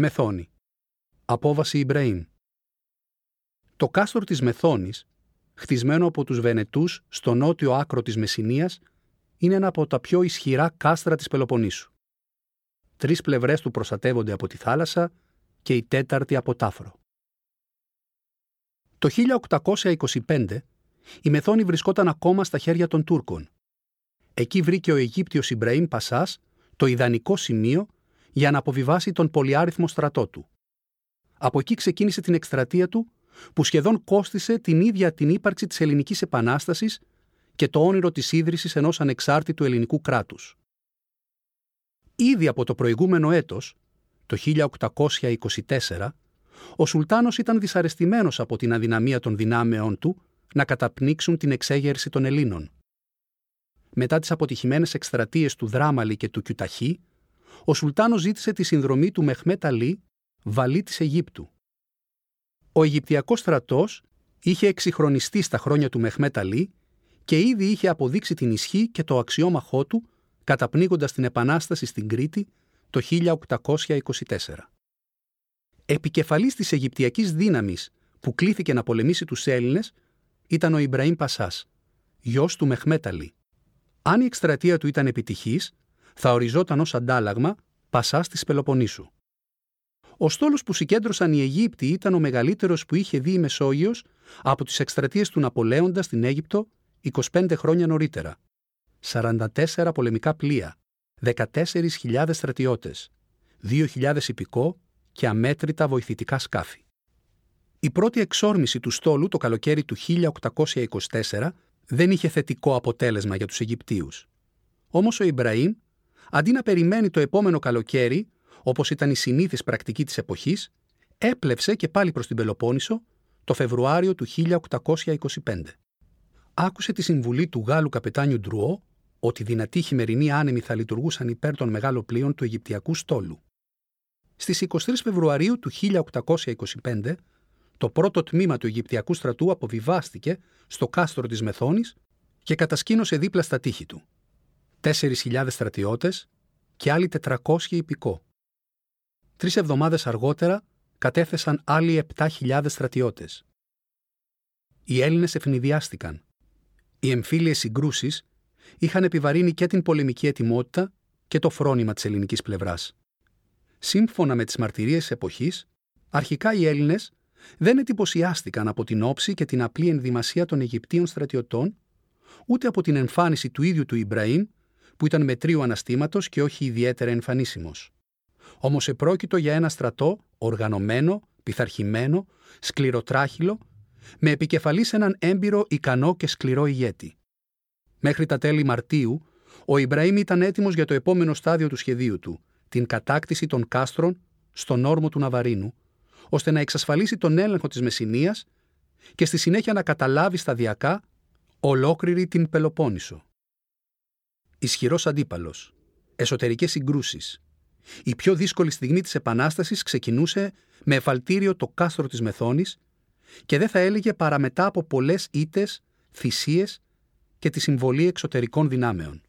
Μεθόνη. Απόβαση Ιμπραήμ. Το κάστρο της Μεθόνης, χτισμένο από τους Βενετούς στο νότιο άκρο της Μεσσηνίας, είναι ένα από τα πιο ισχυρά κάστρα της Πελοποννήσου. Τρεις πλευρές του προστατεύονται από τη θάλασσα και η τέταρτη από τάφρο. Το 1825 η Μεθόνη βρισκόταν ακόμα στα χέρια των Τούρκων. Εκεί βρήκε ο Αιγύπτιος Ιμπραήμ Πασάς το ιδανικό σημείο για να αποβιβάσει τον πολυάριθμο στρατό του. Από εκεί ξεκίνησε την εκστρατεία του που σχεδόν κόστισε την ίδια την ύπαρξη της ελληνικής επανάστασης και το όνειρο της ίδρυσης ενός ανεξάρτητου ελληνικού κράτους. Ήδη από το προηγούμενο έτος, το 1824, ο Σουλτάνος ήταν δυσαρεστημένος από την αδυναμία των δυνάμεών του να καταπνίξουν την εξέγερση των Ελλήνων. Μετά τις αποτυχημένες εκστρατείες του Δράμαλη και του Κιουταχή, ο Σουλτάνος ζήτησε τη συνδρομή του Μεχμέτ Αλή, βαλή της Αιγύπτου. Ο Αιγυπτιακός στρατός είχε εξυγχρονιστεί στα χρόνια του Μεχμέτ Αλή και ήδη είχε αποδείξει την ισχύ και το αξιόμαχό του καταπνίγοντας την Επανάσταση στην Κρήτη το 1824. Επικεφαλής της Αιγυπτιακής δύναμης που κλήθηκε να πολεμήσει τους Έλληνες ήταν ο Ιμπραήμ Πασάς, γιος του Μεχμέταλη. Αν η εκστρατεία του ήταν επιτυχής, θα οριζόταν ως αντάλλαγμα Πασάς της Πελοποννήσου. Ο στόλος που συγκέντρωσαν οι Αιγύπτιοι ήταν ο μεγαλύτερος που είχε δει η Μεσόγειος από τις εκστρατείες του Ναπολέοντα στην Αίγυπτο 25 χρόνια νωρίτερα. 44 πολεμικά πλοία, 14.000 στρατιώτες, 2.000 υπηκό και αμέτρητα βοηθητικά σκάφη. Η πρώτη εξόρμηση του στόλου το καλοκαίρι του 1824 δεν είχε θετικό αποτέλεσμα για τους Αιγυπτίους. Όμως ο Ιμπραήμ, αντί να περιμένει το επόμενο καλοκαίρι, όπως ήταν η συνήθις πρακτική της εποχής, έπλευσε και πάλι προς την Πελοπόννησο το Φεβρουάριο του 1825. Άκουσε τη συμβουλή του Γάλλου καπετάνιου Ντρουό ότι δυνατοί χειμερινοί άνεμοι θα λειτουργούσαν υπέρ των μεγάλων πλοίων του Αιγυπτιακού στόλου. Στις 23 Φεβρουαρίου του 1825, το πρώτο τμήμα του Αιγυπτιακού στρατού αποβιβάστηκε στο κάστρο της Μεθόνης και κατασκήνωσε δίπλα στα τείχη του. 4.000 στρατιώτες και άλλοι 400 υπηκό. Τρεις εβδομάδες αργότερα κατέθεσαν άλλοι 7.000 στρατιώτες. Οι Έλληνες ευνηδιάστηκαν. Οι εμφύλιες συγκρούσεις είχαν επιβαρύνει και την πολεμική ετοιμότητα και το φρόνημα της ελληνικής πλευράς. Σύμφωνα με τις μαρτυρίες εποχής, αρχικά οι Έλληνες δεν εντυπωσιάστηκαν από την όψη και την απλή ενδυμασία των Αιγυπτίων στρατιωτών, ούτε από την εμφάνιση του ίδιου του Ιμπραήμ, που ήταν μετρίου αναστήματος και όχι ιδιαίτερα εμφανίσιμος. Όμως επρόκειτο για ένα στρατό οργανωμένο, πειθαρχημένο, σκληροτράχυλο, με επικεφαλής έναν έμπειρο, ικανό και σκληρό ηγέτη. Μέχρι τα τέλη Μαρτίου, ο Ιμπραήμ ήταν έτοιμος για το επόμενο στάδιο του σχεδίου του, την κατάκτηση των κάστρων στον όρμο του Ναβαρίνου, ώστε να εξασφαλίσει τον έλεγχο της Μεσσηνίας και στη συνέχεια να καταλάβει σταδιακά ολόκληρη την Πελοπόννησο. Ισχυρός αντίπαλος, εσωτερικές συγκρούσεις. Η πιο δύσκολη στιγμή της Επανάστασης ξεκινούσε με εφαλτήριο το κάστρο της Μεθόνης και δεν θα έλεγε παρά μετά από πολλές ήττες, θυσίες και τη συμβολή εξωτερικών δυνάμεων.